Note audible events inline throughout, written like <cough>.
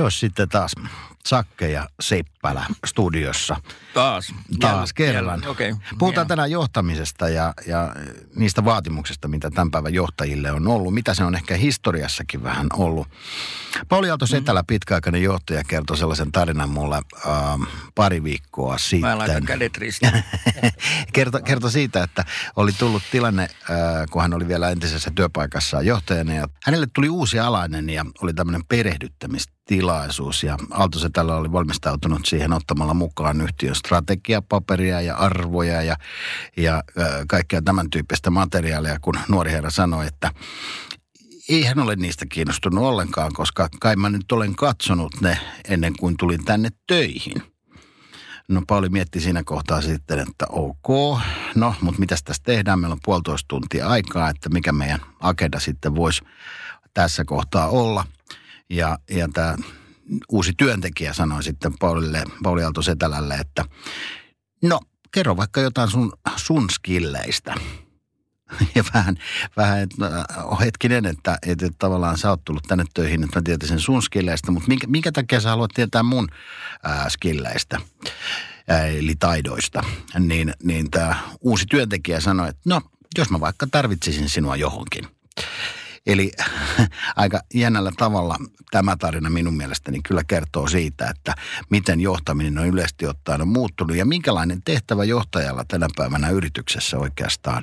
Se olisi sitten taas Sakke ja Seppälä studiossa. Taas. Taas kerran. jälleen, Okei. Puhutaan Joo. tänään johtamisesta ja, ja niistä vaatimuksista, mitä tämän päivän johtajille on ollut. Mitä se on ehkä historiassakin vähän ollut. Pauli Aalto Setälä, pitkäaikainen johtaja, kertoi sellaisen tarinan mulle äh, pari viikkoa sitten. Mä laitan kädet ristiin. <laughs> kerto, kerto siitä, että oli tullut tilanne, äh, kun hän oli vielä entisessä työpaikassaan johtajana. Ja hänelle tuli uusi alainen ja oli tämmöinen perehdyttämistilaisuus. Ja Aalto Setälä oli valmistautunut siihen ottamalla mukaan yhtiön strategiapaperia ja arvoja ja, ja kaikkea tämän tyyppistä materiaalia, kun nuori herra sanoi, että ei hän ole niistä kiinnostunut ollenkaan, koska kai mä nyt olen katsonut ne ennen kuin tulin tänne töihin. No Pauli mietti siinä kohtaa sitten, että ok, no mutta mitäs tässä tehdään, meillä on puolitoista tuntia aikaa, että mikä meidän agenda sitten voisi tässä kohtaa olla. Ja, ja tämä uusi työntekijä sanoi sitten Paulille, Pauli Aalto Setälälle, että no kerro vaikka jotain sun, sun skilleistä. <laughs> Ja vähän, vähän että äh, hetkinen, että, että tavallaan sä oot tullut tänne töihin, että mä tietäisin sun skilleistä, mutta minkä, minkä takia sä haluat tietää mun äh, skilleistä, äh, eli taidoista. Niin, niin tämä uusi työntekijä sanoi, että no, jos mä vaikka tarvitsisin sinua johonkin. Eli <laughs> aika jännällä tavalla tämä tarina minun mielestäni kyllä kertoo siitä, että miten johtaminen on yleisesti ottaen on muuttunut ja minkälainen tehtävä johtajalla tänä päivänä yrityksessä oikeastaan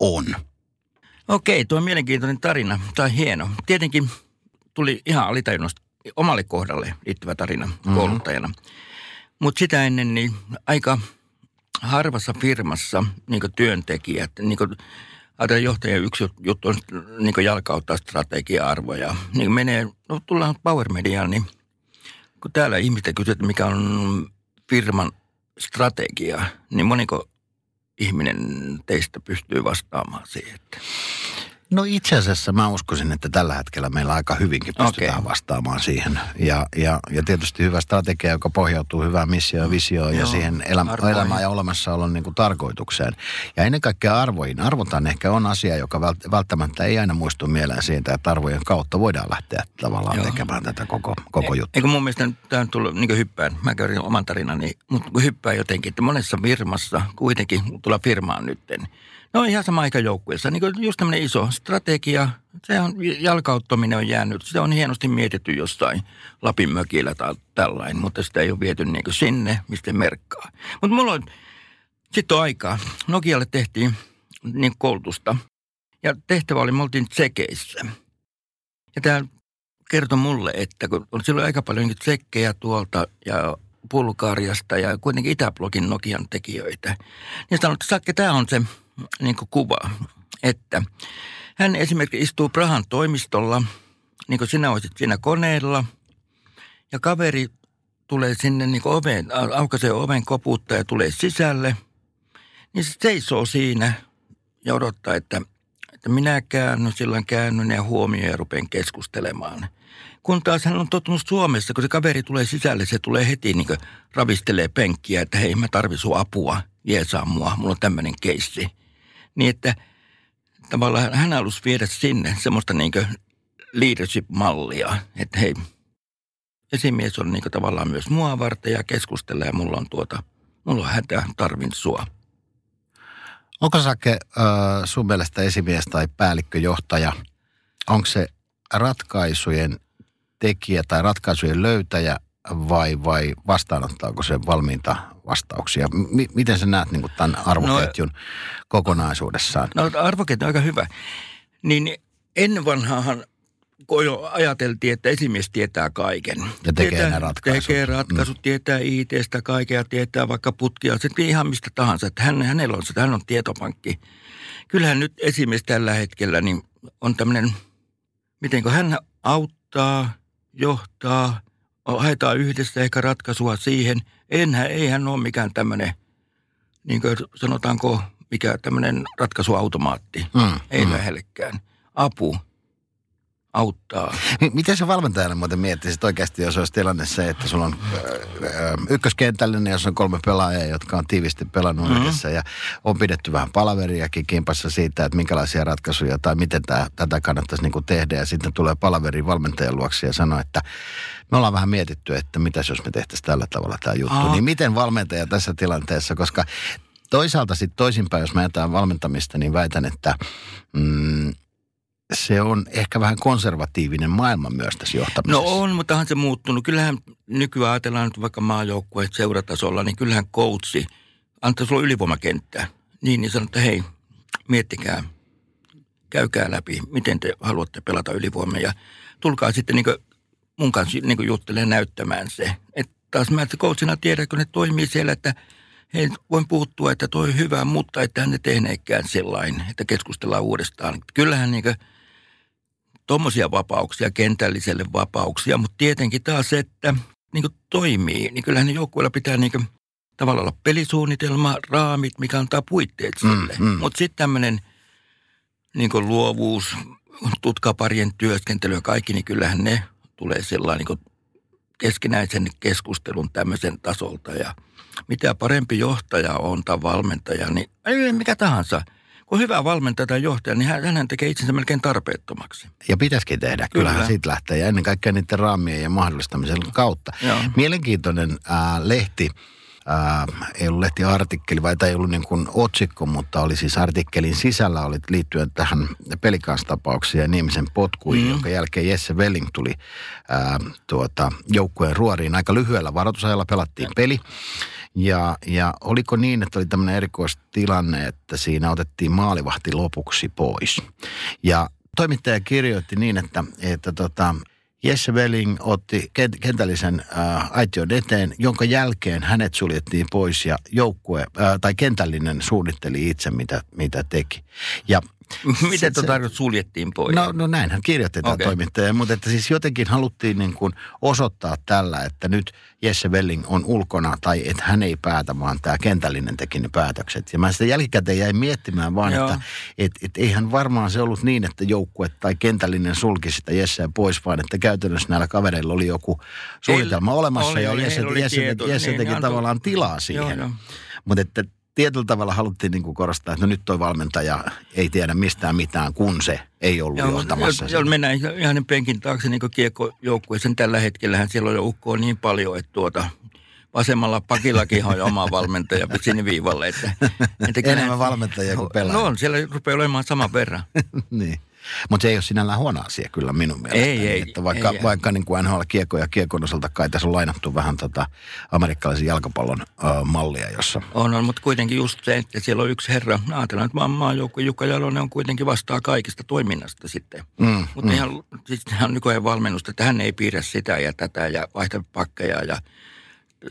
on. Okei, tuo on mielenkiintoinen tarina. Tämä on hieno. Tietenkin tuli ihan alitajunnasta omalle kohdalle liittyvä tarina kouluttajana. Mutta sitä ennen niin aika harvassa firmassa niin työntekijät, niin Ajatellaan johtajan yksi jut- juttu on niin jalkauttaa strategia-arvoja. Niin menee, no tullaan Power Mediaan, niin kun täällä ihmistä kysyy, mikä on firman strategia, niin moniko ihminen teistä pystyy vastaamaan siihen? Että No itse asiassa mä uskoisin, että tällä hetkellä meillä aika hyvinkin pystytään Okei. vastaamaan siihen. Ja, ja, ja tietysti hyvä strategia, joka pohjautuu hyvään missioon ja visioon ja siihen elämä, elämään ja olemassaolon niin kuin tarkoitukseen. Ja ennen kaikkea arvoihin. Arvotan ehkä on asia, joka vält- välttämättä ei aina muistu mieleen siitä, että arvojen kautta voidaan lähteä tavallaan Joo. tekemään tätä koko, koko E- juttua. Eikö mun mielestä tämä on tullut niin hyppään, mä käyn oman tarinani, mutta kun hyppää jotenkin, että monessa firmassa kuitenkin kun tulla firmaan nytten, ne on ihan sama aika joukkueessa. Niin just tämmöinen iso strategia, se on, jalkauttaminen on jäänyt, se on hienosti mietitty jossain Lapin mökillä tai tällainen, mutta sitä ei ole viety niin sinne, mistä merkkaa. Mutta mulla on, sitten aikaa. Nokialle tehtiin niin koulutusta ja tehtävä oli, me oltiin tsekeissä. Ja tämä kertoi mulle, että kun on silloin aika paljon niitä tsekkejä tuolta ja Bulgariasta ja kuitenkin Itäblogin Nokian tekijöitä. Niin sanoi, että Sakke, tämä on se niin kuva, että hän esimerkiksi istuu Prahan toimistolla, niin kuin sinä olisit siinä koneella, ja kaveri tulee sinne niin oven, aukaisee oven koputtaa ja tulee sisälle, niin se seisoo siinä ja odottaa, että, että minä käännyn, silloin käännyn ja huomioon ja rupean keskustelemaan. Kun taas hän on tottunut Suomessa, kun se kaveri tulee sisälle, se tulee heti niin ravistelee penkkiä, että hei mä tarvitsen apua, jeesaa mua, mulla on tämmöinen keissi. Niin että tavallaan hän halusi viedä sinne semmoista niin leadership-mallia, että hei, esimies on niin tavallaan myös mua varten ja keskustelee ja mulla on tuota, mulla on hätä, tarvin sua. Onko Sake äh, sun mielestä esimies tai päällikköjohtaja, onko se ratkaisujen tekijä tai ratkaisujen löytäjä vai, vai vastaanottaako se valmiita vastauksia? M- miten sä näet niin tämän arvoketjun no, kokonaisuudessaan? No arvoketju on aika hyvä. Niin ennen vanhaahan ajateltiin, että esimies tietää kaiken. Ja tekee tietää, ne ratkaisut. Tekee ratkaisut, mm. tietää IT-stä kaikkea, tietää vaikka putkia, se ihan mistä tahansa. Että hän, hänellä on sitä, hän on tietopankki. Kyllähän nyt esimies tällä hetkellä niin on tämmöinen, miten hän auttaa, johtaa, haetaan yhdessä ehkä ratkaisua siihen. Enhän, eihän ole mikään tämmöinen, niin kuin sanotaanko, mikä tämmöinen ratkaisuautomaatti. Mm, Ei mm. lähellekään. Apu auttaa. Niin, Miten sä valmentajana muuten miettisit oikeasti, jos olisi tilanne se, että sulla on ö, ö, ykköskentällinen, jos on kolme pelaajaa, jotka on tiivisti pelannut mm-hmm. yhdessä ja on pidetty vähän palaveriakin kimpassa siitä, että minkälaisia ratkaisuja tai miten tää, tätä kannattaisi niin tehdä ja sitten tulee palaveri valmentajan luoksi ja sanoo, että me ollaan vähän mietitty, että mitäs jos me tehtäisiin tällä tavalla tämä juttu. Aa. Niin miten valmentaja tässä tilanteessa, koska toisaalta sitten toisinpäin, jos mä jätän valmentamista, niin väitän, että mm, se on ehkä vähän konservatiivinen maailma myös tässä No johtamisessa. on, mutta onhan se muuttunut. Kyllähän nykyään ajatellaan nyt vaikka maajoukkueet seuratasolla, niin kyllähän coachi antaa sulla ylivoimakenttää. Niin, niin sanoo, että hei, miettikää, käykää läpi, miten te haluatte pelata ylivoimaa ja tulkaa sitten niin mun kanssa niin juttelemaan näyttämään se. Että taas mä että coachina tiedän, kun ne toimii siellä, että hei, voin puuttua, että toi on hyvä, mutta että ne tehneekään sellainen, että keskustellaan uudestaan. Kyllähän niin tuommoisia vapauksia, kentälliselle vapauksia, mutta tietenkin taas se, että niin toimii, niin kyllähän ne joukkueilla pitää niin tavallaan olla pelisuunnitelma, raamit, mikä antaa puitteet sille. Mm, mm. Mutta sitten tämmöinen niin luovuus, tutkaparien työskentely ja kaikki, niin kyllähän ne tulee sellainen niin keskinäisen keskustelun tämmöisen tasolta. Ja mitä parempi johtaja on tai valmentaja, niin ei mikä tahansa. Kun hyvä valmentaja tai johtaja, niin hän, hän tekee itsensä melkein tarpeettomaksi. Ja pitäisikin tehdä. Kyllähän Kyllä. siitä lähtee. Ja ennen kaikkea niiden raamien ja mahdollistamisen kautta. Joo. Mielenkiintoinen ää, lehti. Ää, ei ollut lehtiartikkeli, vai tai ei ollut niin kuin otsikko, mutta oli siis artikkelin sisällä oli liittyen tähän pelikanstapaukseen ja Niemisen potkuihin, mm. jonka jälkeen Jesse Welling tuli ää, tuota, joukkueen ruoriin. Aika lyhyellä varoitusajalla pelattiin peli. Ja, ja oliko niin, että oli tämmöinen erikoistilanne, että siinä otettiin maalivahti lopuksi pois. Ja toimittaja kirjoitti niin, että, että tota, Jesse Welling otti kent- kentällisen äh, aition eteen, jonka jälkeen hänet suljettiin pois ja joukkue äh, tai kentällinen suunnitteli itse, mitä, mitä teki. Ja Miten se- tuo tarkoitus suljettiin pois? No, no näin hän kirjoitti tämä Okei. toimittaja, mutta että siis jotenkin haluttiin niin kuin osoittaa tällä, että nyt Jesse Welling on ulkona tai että hän ei päätä, vaan tämä kentällinen teki ne päätökset. Ja mä sitä jälkikäteen jäin miettimään vaan, Joo. että et, et eihän varmaan se ollut niin, että joukkue tai kentällinen sulki sitä Jesseä pois, vaan että käytännössä näillä kavereilla oli joku suunnitelma Heillä- olemassa oli, ja Jesse, Jesse, teki, Jesse niin, teki antoi- tavallaan tilaa siihen. joo. Mutta että tietyllä tavalla haluttiin niin kuin korostaa, että no nyt toi valmentaja ei tiedä mistään mitään, kun se ei ollut Joo, johtamassa. jos sitä. mennään ihan ihan penkin taakse niin kiekkojoukkueeseen tällä hetkellähän siellä on jo ukkoa niin paljon, että tuota, vasemmalla pakillakin on oma <laughs> valmentaja siniviivalle. Että, että <laughs> Enemmän valmentajia kuin pelaajia. No on, siellä rupeaa olemaan saman verran. <laughs> niin. Mutta se ei ole sinällään huono asia kyllä minun mielestäni. Ei, ei, että vaikka, ei, ei. vaikka niin kuin NHL kiekko ja kiekon osalta kai tässä on lainattu vähän tota amerikkalaisen jalkapallon ö, mallia, jossa On, on, mutta kuitenkin just se, että siellä on yksi herra. Ajatellaan, että maajoukko Jukka Jalonen on kuitenkin vastaa kaikista toiminnasta sitten. Mm, Mutta ihan, siis ihan nykyajan valmennusta, että hän ei piirrä sitä ja tätä ja vaihta pakkeja. Ja,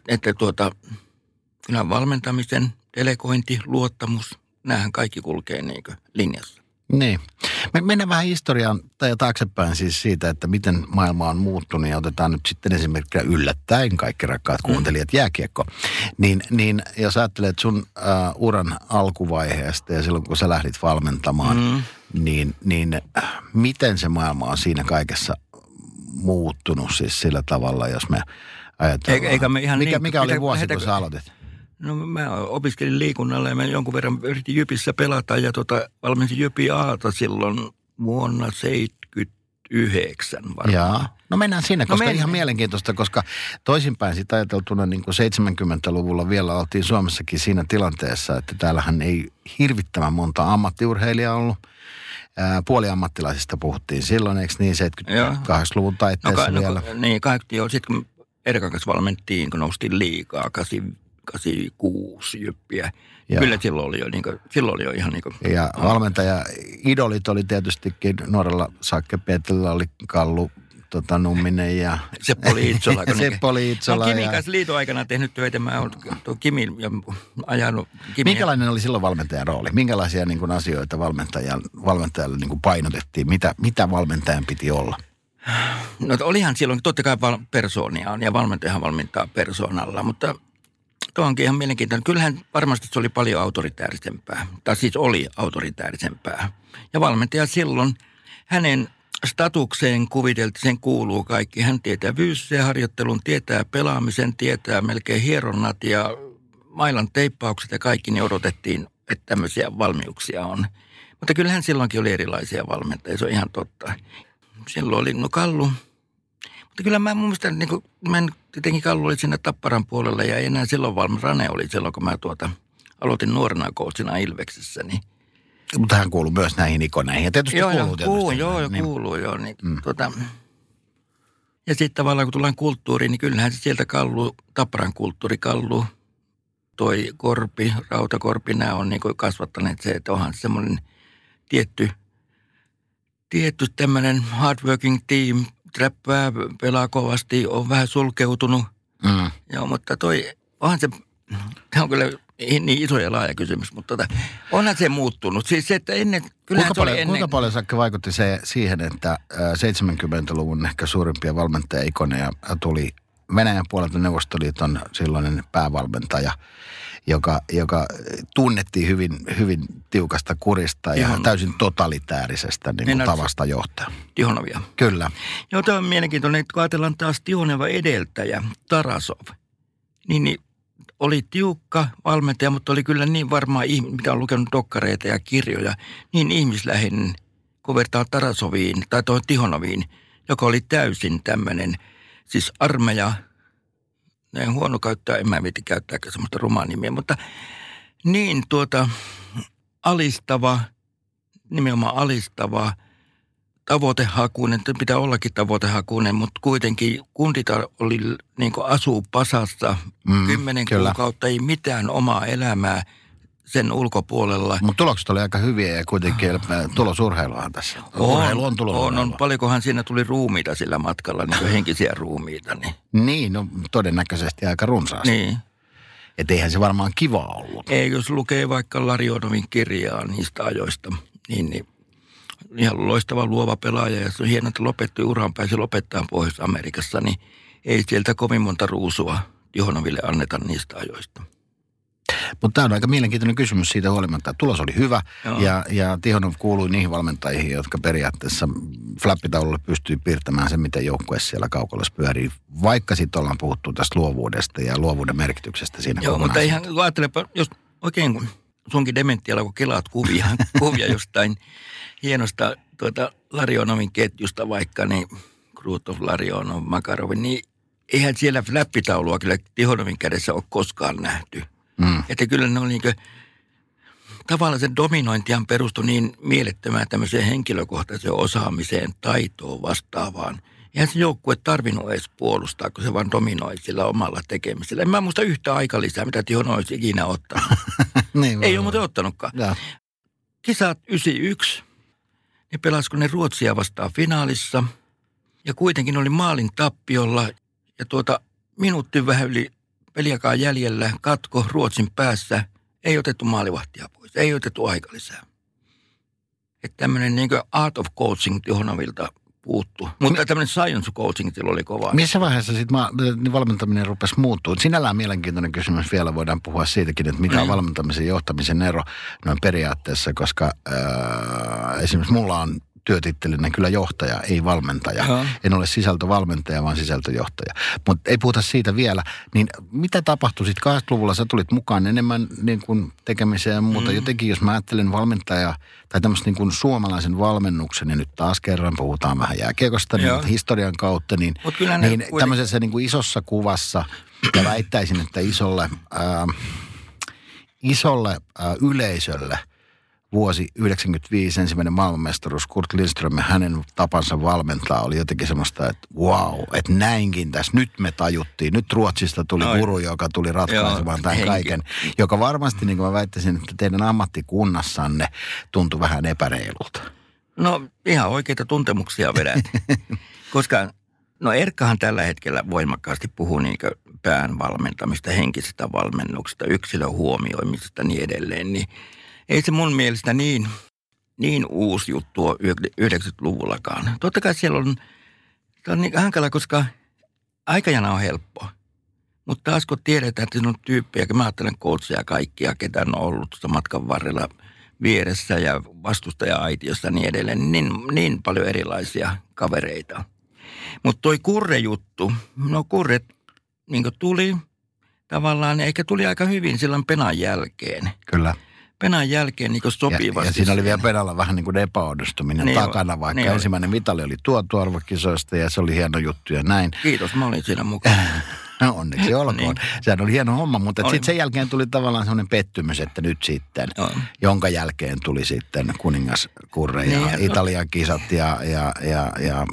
että tuota, kyllä valmentamisen, delegointi, luottamus, näähän kaikki kulkee niin linjassa. Niin. Me mennään vähän historiaan tai taaksepäin siis siitä, että miten maailma on muuttunut ja otetaan nyt sitten esimerkkinä yllättäen kaikki rakkaat kuuntelijat jääkiekko. Niin, niin jos ajattelet sun uh, uran alkuvaiheesta ja silloin kun sä lähdit valmentamaan, mm. niin, niin äh, miten se maailma on siinä kaikessa muuttunut siis sillä tavalla, jos me ajatellaan. Eikä- eikä me ihan mikä, niin- mikä oli mitä- vuosi, kun sä aloitit? No mä opiskelin liikunnalla ja mä jonkun verran yritin Jypissä pelata ja tota, valmensin Jypi Aata silloin vuonna 79 varmaan. Jaa. No mennään sinne, koska no mennään. ihan mielenkiintoista, koska toisinpäin sitä ajateltuna niin kuin 70-luvulla vielä oltiin Suomessakin siinä tilanteessa, että täällähän ei hirvittävän monta ammattiurheilijaa ollut. Puoliammattilaisista puhuttiin silloin, eikö niin, 78-luvun No, taitteessa ka, no, vielä. niin, kaikki jo. Sitten kun Erkan kanssa valmenttiin, kun noustiin liikaa, 8, 86 jyppiä. Joo. Kyllä silloin oli jo, niin kuin, silloin oli jo ihan niin kuin, Ja valmentaja idolit oli tietystikin, nuorella Sakke Pietilä oli Kallu tota, Numminen ja Seppo Liitsola. kun Seppo Liitsola Kimin ja- kanssa liiton aikana tehnyt töitä. Mä oon tuon ja ajanut. Kimin Minkälainen oli silloin valmentajan rooli? Minkälaisia niin kuin, asioita valmentajan, valmentajalle niin kuin painotettiin? Mitä, mitä valmentajan piti olla? No olihan silloin, totta kai persoonia on ja valmentajahan valmentaa persoonalla, mutta tuo onkin ihan mielenkiintoinen. Kyllähän varmasti se oli paljon autoritäärisempää, tai siis oli autoritäärisempää. Ja valmentaja silloin, hänen statukseen kuviteltiin, sen kuuluu kaikki. Hän tietää fyysisen harjoittelun, tietää pelaamisen, tietää melkein hieronnat ja mailan teippaukset ja kaikki, niin odotettiin, että tämmöisiä valmiuksia on. Mutta kyllähän silloinkin oli erilaisia valmentajia, se on ihan totta. Silloin oli, no Kallu, mutta kyllä mä mun mielestä, niin kuin, mä en, tietenkin Kallu oli siinä Tapparan puolella ja ei enää silloin valmis. Rane oli silloin, kun mä tuota, aloitin nuorena coachina Ilveksessä, niin Mutta hän kuuluu myös näihin ikoneihin. Ja tietysti joo, kuuluu joo, tietysti. kuuluu, joo, joo, Niin. kuuluu, joo. Niin, Mm. tuota, ja sitten tavallaan kun tullaan kulttuuriin, niin kyllähän se sieltä kallu, Tapparan kulttuuri kallu, toi korpi, rautakorpi, nämä on niin kasvattaneet se, että onhan se semmoinen tietty, tietty tämmöinen hardworking team, träppää, pelaa kovasti, on vähän sulkeutunut. Mm. Joo, mutta toi, onhan se, tämä on kyllä niin iso ja laaja kysymys, mutta tota, onhan se muuttunut. Siis se, että ennen, Kuinka paljon, ennen. kuinka paljon Sakki vaikutti se siihen, että äh, 70-luvun ehkä suurimpia valmentajaikoneja tuli Venäjän puolelta Neuvostoliiton silloinen päävalmentaja, joka, joka tunnettiin hyvin, hyvin tiukasta kurista ja Ihan. täysin totalitäärisestä niin kuin Niin, tavasta johtaa. Tihonovia. Kyllä. Joo, tämä on mielenkiintoinen, että kun ajatellaan taas Tihoneva edeltäjä, Tarasov, niin, niin oli tiukka valmentaja, mutta oli kyllä niin varmaan, mitä on lukenut dokkareita ja kirjoja, niin ihmisläheinen, kun vertaa Tarasoviin tai tuohon Tihonoviin, joka oli täysin tämmöinen, siis armeija, näin huono käyttää, en mä viiti käyttääkään semmoista rumanimiä, mutta niin tuota alistava, nimenomaan alistava, tavoitehakuinen, pitää ollakin tavoitehakuinen, mutta kuitenkin kundita oli niin asuu pasassa Mm, kymmenen kyllä. kuukautta, ei mitään omaa elämää sen ulkopuolella. Mutta tulokset oli aika hyviä ja kuitenkin äh, tulosurheiluahan tässä. Urheilu on tulosurheilua. on, on, paljonkohan siinä tuli ruumiita sillä matkalla, niin kuin <laughs> henkisiä ruumiita. Niin, Niin, no todennäköisesti aika runsaasti. Niin. Että eihän se varmaan kiva ollut. Ei, jos lukee vaikka Larionovin kirjaa niistä ajoista, niin, niin ihan loistava luova pelaaja ja se on hienoa, että lopetti uran pääsi lopettaa Pohjois-Amerikassa, niin ei sieltä kovin monta ruusua Tihonoville anneta niistä ajoista. Mutta tämä on aika mielenkiintoinen kysymys siitä huolimatta. että Tulos oli hyvä Joo. ja, ja Tihonov kuului niihin valmentajiin, jotka periaatteessa flappitaululle pystyy piirtämään se, miten joukkue siellä kaukolossa pyörii. Vaikka sitten ollaan puhuttu tästä luovuudesta ja luovuuden merkityksestä siinä Joo, mutta ihan ajattelepa, jos oikein kun sunkin dementialla, kun kelaat kuvia, <laughs> kuvia jostain hienosta tuota Larionovin ketjusta vaikka, niin Krutov, Larionov, Makarovin, niin eihän siellä flappitaulua kyllä Tihonovin kädessä ole koskaan nähty. Mm. Että kyllä ne oli niin tavallaan se dominointihan perustui niin mielettömään tämmöiseen henkilökohtaiseen osaamiseen, taitoon vastaavaan. Eihän se joukkue tarvinnut edes puolustaa, kun se vaan dominoi sillä omalla tekemisellä. En mä muista yhtä aikalisää, mitä Tihon olisi ikinä ottanut. <laughs> niin, Ei ole muuten ottanutkaan. Ja, Kisat 91, ne pelasiko ne Ruotsia vastaan finaalissa. Ja kuitenkin oli maalin tappiolla ja tuota minuutti vähän yli peliakaan jäljellä, katko Ruotsin päässä, ei otettu maalivahtia pois, ei otettu aikalisää. Että tämmöinen niin art of coaching Tihonovilta puuttu. Mutta tämmöinen science coaching oli kova. missä vaiheessa sitten niin valmentaminen rupesi muuttua? Sinällään mielenkiintoinen kysymys vielä. Voidaan puhua siitäkin, että mikä on Mm. valmentamisen johtamisen ero noin periaatteessa, koska äh, esimerkiksi mulla on työtittelinä kyllä johtaja, ei valmentaja. Joo. En ole sisältövalmentaja, vaan sisältöjohtaja. Mutta ei puhuta siitä vielä. Niin mitä tapahtui sitten 80-luvulla? Sä tulit mukaan enemmän niin kuin tekemiseen ja muuta. Mm. Jotenkin jos mä ajattelen valmentaja tai tämmöistä niin kuin suomalaisen valmennuksen, ja nyt taas kerran puhutaan vähän jääkiekosta, niin historian kautta, niin, Mut kyllä niin kuitenkin- tämmöisessä niin kuin isossa kuvassa, ja väittäisin, että isolle, ää, isolle ää, yleisölle – vuosi 95 ensimmäinen maailmanmestaruus Kurt Lindström ja hänen tapansa valmentaa oli jotenkin semmoista, että wow, että näinkin tässä, nyt me tajuttiin. Nyt Ruotsista tuli Ai. guru, joka tuli ratkaisemaan Joo, tämän henki. kaiken, joka varmasti, niin kuin mä väittäisin, että teidän ammattikunnassanne tuntui vähän epäreilulta. No ihan oikeita tuntemuksia vedät. <laughs> Koska no Erkkahan tällä hetkellä voimakkaasti puhuu niin pään valmentamista, henkisestä valmennuksesta, yksilön huomioimisesta ja niin edelleen. Niin ei se mun mielestä niin, niin uusi juttu ole 90-luvullakaan. Totta kai siellä on Tämä on niin hankala, koska aikajana on helppo. Mutta taas kun tiedetään, että siinä on tyyppejä, mä ajattelen koutseja kaikkia, ketä on ollut tuossa matkan varrella vieressä ja vastustaja-aitiossa ja niin edelleen, niin, niin paljon erilaisia kavereita. Mutta toi kurre-juttu, no kurret niin tuli tavallaan, eikä tuli aika hyvin silloin penan jälkeen. Kyllä. Penan jälkeen niin sopivasti. Ja, ja siinä oli vielä penalla vähän niin kuin epäonnistuminen niin takana, vaikka niin ensimmäinen mitali oli tuotu arvokisoista ja se oli hieno juttu ja näin. Kiitos, mä olin siinä mukana. <laughs> No onneksi <laughs> olkoon. niin. Sehän oli hieno homma, mutta sitten sen jälkeen tuli tavallaan sellainen pettymys, että nyt sitten, on. jonka jälkeen tuli sitten kuningaskurre ja niin, Italian kisat ja, ja, ja, ja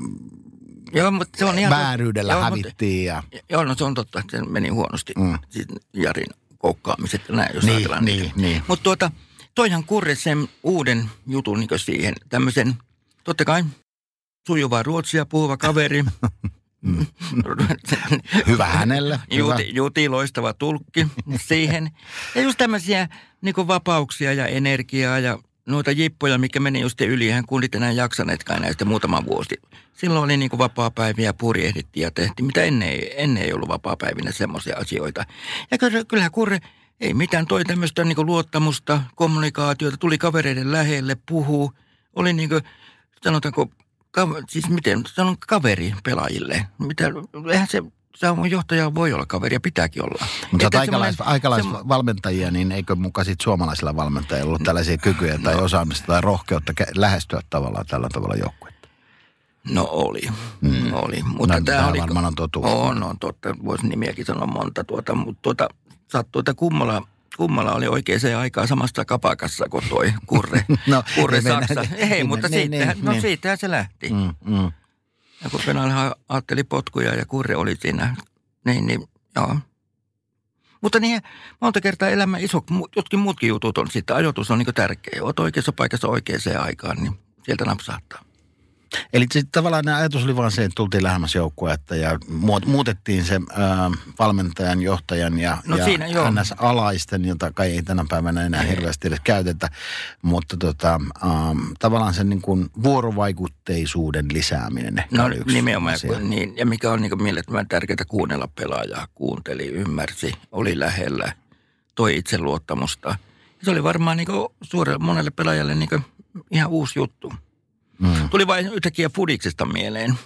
Joo, mutta se on ihan vääryydellä joo, hävittiin. Mutta, ja... Joo, no se on totta, että se meni huonosti. Mm. Jarin koukkaamiset ja näin, jos niin, ajatellaan niin, niitä. Niin. Mutta tuota, toihan kurre sen uuden jutun niin siihen, tämmöisen, totta kai sujuva ruotsia puhuva kaveri. <laughs> Hyvä hänelle. Juti, juti, loistava tulkki siihen. Ja just tämmöisiä niin vapauksia ja energiaa ja noita jippoja, mikä meni just yli, hän kuulit enää jaksaneetkaan näistä muutama vuosi. Silloin oli niin vapaa-päiviä, purjehdittiin ja tehtiin, mitä ennen ei, ennen ei ollut vapaa-päivinä semmoisia asioita. Ja kyllähän Kurre ei mitään toi tämmöistä niin luottamusta, kommunikaatiota, tuli kavereiden lähelle, puhuu. Oli niin kuin, sanotaanko, siis miten, sanon kaveri pelaajille. Mitä, eihän se on johtaja voi olla kaveri ja pitääkin olla. Mutta sä aikalais, aikalaisvalmentajia, niin eikö mukaan sit suomalaisilla valmentajilla ollut tällaisia kykyjä tai no. osaamista tai rohkeutta lähestyä tavallaan tällä tavalla joukkuetta? No oli, mm. oli. Mutta no, tämä oli, varmaan on totuus. On, on totta. Voisi nimiäkin sanoa monta. Tuota, mutta tuota, sattui, että kummalla, kummalla oli oikein se aikaa samassa kapakassa kuin toi Kurre, <laughs> no, kurre ei Saksa. Mennä, ei, ei, mutta niin, siitähän, niin, no, niin. siitähän se lähti. Mm, mm. Ja kun Penalhan ajatteli potkuja ja kurre oli siinä, niin, niin joo. Mutta niin, monta kertaa elämä iso, jotkin muutkin jutut on sitten, ajoitus on niin tärkeä. Oot oikeassa paikassa oikeaan aikaan, niin sieltä napsahtaa. Eli sitten tavallaan ajatus oli vaan se, että tultiin lähemmäs joukkuetta ja muutettiin se ää, valmentajan, johtajan ja, no ja siinä, NS-alaisten, jota kai ei tänä päivänä enää hirveästi edes käytetä. Mutta tota, ää, tavallaan sen niin kuin vuorovaikutteisuuden lisääminen ehkä No yksi nimenomaan, kun, niin, ja mikä on niin mielettömän tärkeää kuunnella pelaajaa. Kuunteli, ymmärsi, oli lähellä, toi itseluottamusta. Se oli varmaan niin suurelle monelle pelaajalle niin ihan uusi juttu. Mm. Tuli vain yhtäkkiä Fudiksesta mieleen.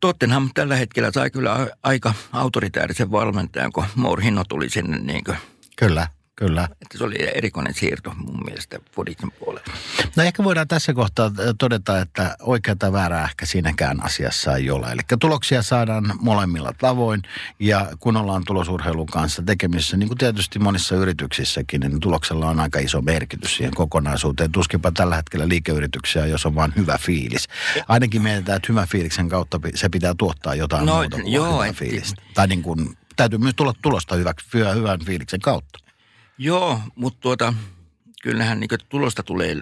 Tottenham tällä hetkellä sai kyllä aika autoritäärisen valmentajan, kun Mourinho tuli sinne niin kuin Kyllä. Kyllä. Että se oli erikoinen siirto mun mielestä Fodiksen puolelle. No ehkä voidaan tässä kohtaa todeta, että oikea tai väärää ehkä siinäkään asiassa ei ole. Eli tuloksia saadaan molemmilla tavoin ja kun ollaan tulosurheilun kanssa tekemisissä, niin kuin tietysti monissa yrityksissäkin, niin tuloksella on aika iso merkitys siihen kokonaisuuteen. Tuskinpa tällä hetkellä liikeyrityksiä, jos on vain hyvä fiilis. Ainakin mietitään, että hyvän fiiliksen kautta se pitää tuottaa jotain no, muuta kuin joo, hyvää fiilistä. Tai niin kuin, täytyy myös tulla tulosta hyväksi, hyvän fiiliksen kautta. Joo, mutta tuota, kyllähän niin tulosta tulee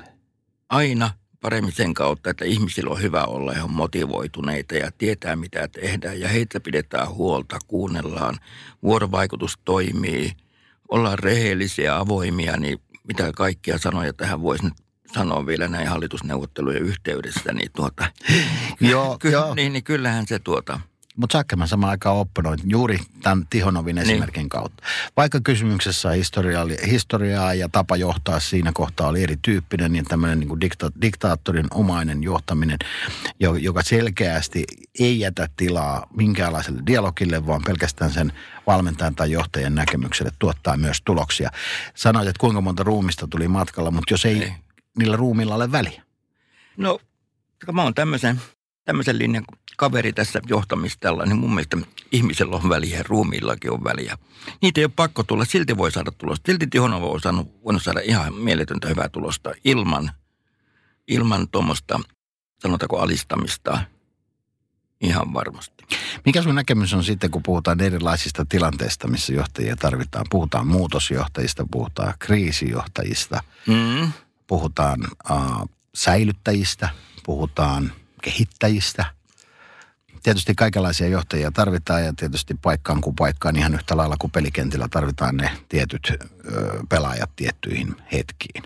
aina paremmin sen kautta, että ihmisillä on hyvä olla ja on motivoituneita ja tietää mitä tehdään ja heitä pidetään huolta, kuunnellaan, vuorovaikutus toimii, ollaan rehellisiä, avoimia, niin mitä kaikkia sanoja tähän voisi nyt sanoa vielä näin hallitusneuvottelujen yhteydessä, niin tuota, joo, ky- joo. Niin, niin kyllähän se tuota, mutta Sakkeman samaan aikaan opponoit juuri tämän Tihonovin niin. esimerkin niin. kautta. Vaikka kysymyksessä historiaa, historiaa ja tapa johtaa siinä kohtaa oli erityyppinen, niin tämmöinen niin dikta, diktaattorin omainen johtaminen, joka selkeästi ei jätä tilaa minkäänlaiselle dialogille, vaan pelkästään sen valmentajan tai johtajan näkemykselle tuottaa myös tuloksia. Sanoit, että kuinka monta ruumista tuli matkalla, mutta jos ei, ei. niillä ruumilla ole väliä. No, mä oon tämmöisen, tämmöisen linjan kaveri tässä johtamistella, niin mun mielestä ihmisellä on väliä, ruumiillakin on väliä. Niitä ei ole pakko tulla, silti voi saada tulosta. Silti Tihonova on saanut, voinut saada ihan mieletöntä hyvää tulosta ilman, ilman tuommoista, sanotaanko alistamista, ihan varmasti. Mikä sun näkemys on sitten, kun puhutaan erilaisista tilanteista, missä johtajia tarvitaan? Puhutaan muutosjohtajista, puhutaan kriisijohtajista, mm. puhutaan äh, säilyttäjistä, puhutaan kehittäjistä – tietysti kaikenlaisia johtajia tarvitaan ja tietysti paikkaan kuin paikkaan ihan yhtä lailla kuin pelikentillä tarvitaan ne tietyt ö, pelaajat tiettyihin hetkiin.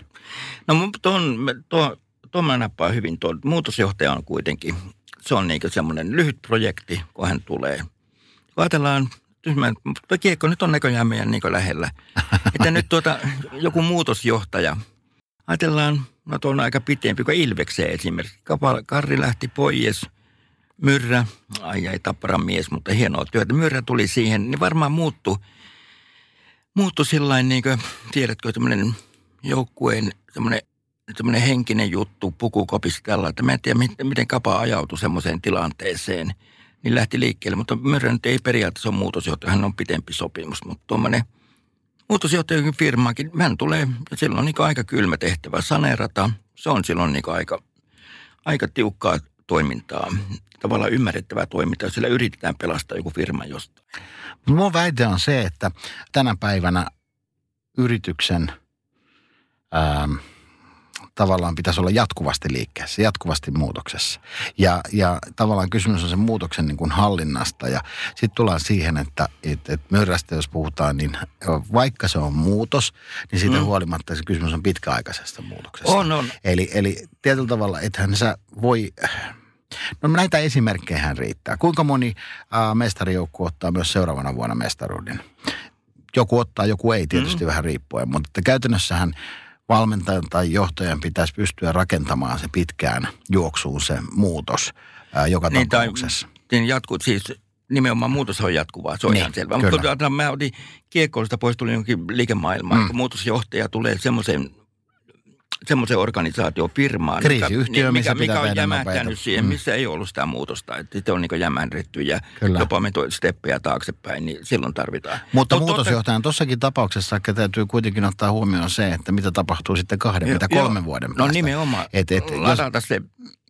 No tuon, tuo, tuo mä nappaan hyvin. Tuo muutosjohtaja on kuitenkin se on niin semmoinen lyhyt projekti, kun hän tulee. Kun ajatellaan, tyhmä, mutta kiekko nyt on näköjään meidän niin lähellä. <laughs> Että nyt tuota, joku muutosjohtaja, ajatellaan, no tuo on aika pitempi kuin Ilvekseen esimerkiksi. Karri lähti pois, Myrrä, ai ei tappara mies, mutta hienoa työtä. Myrrä tuli siihen, niin varmaan muuttui, muuttui sillä niin kuin, tiedätkö, tämmöinen joukkueen semmoinen semmoinen henkinen juttu pukukopissa tällä, että mä en tiedä, miten, miten kapa ajautui semmoiseen tilanteeseen. Niin lähti liikkeelle, mutta Myrrä nyt ei periaatteessa ole muutosjohtaja, hän on pitempi sopimus, mutta tuommoinen muutosjohtajan firmakin, hän tulee, silloin niin aika kylmä tehtävä saneerata. Se on silloin niin aika, aika tiukkaa toimintaa, tavallaan ymmärrettävää toimintaa, sillä yritetään pelastaa joku firma jostain. Mun väite on se, että tänä päivänä yrityksen ähm, tavallaan pitäisi olla jatkuvasti liikkeessä, jatkuvasti muutoksessa. Ja, ja tavallaan kysymys on sen muutoksen niin kuin hallinnasta. Ja sitten tullaan siihen, että et, et myrrästä jos puhutaan, niin vaikka se on muutos, niin siitä mm. huolimatta se kysymys on pitkäaikaisesta muutoksesta. On, on. Eli, eli tietyllä tavalla, ethän sä voi... No näitä esimerkkejä riittää. Kuinka moni äh, mestarijoukku ottaa myös seuraavana vuonna mestaruuden? Joku ottaa, joku ei tietysti mm. vähän riippuen, mutta käytännössähän valmentajan tai johtajan pitäisi pystyä rakentamaan se pitkään juoksuun se muutos ää, joka niin, tapauksessa. Tai, niin jatkuu, siis nimenomaan muutos on jatkuvaa, se on niin, ihan selvä. Mutta kun mä otin kiekkoilta pois, tuli jonkin liikemaailmaan, mm. kun muutosjohtaja tulee semmoiseen semmoisen organisaatiofirmaan, Kriisiyhtiö, mikä, mikä, mikä on jämähtänyt siihen, mm. missä ei ollut sitä muutosta. Että sitten on niin jämähdetty ja Kyllä. jopa menty steppejä taaksepäin, niin silloin tarvitaan. Mutta no, muutosjohtajan tuossakin tapauksessa täytyy kuitenkin ottaa huomioon se, että mitä tapahtuu sitten kahden, jo, mitä kolmen jo. vuoden no päästä. No nimenomaan. Et, et, Ladata jos... se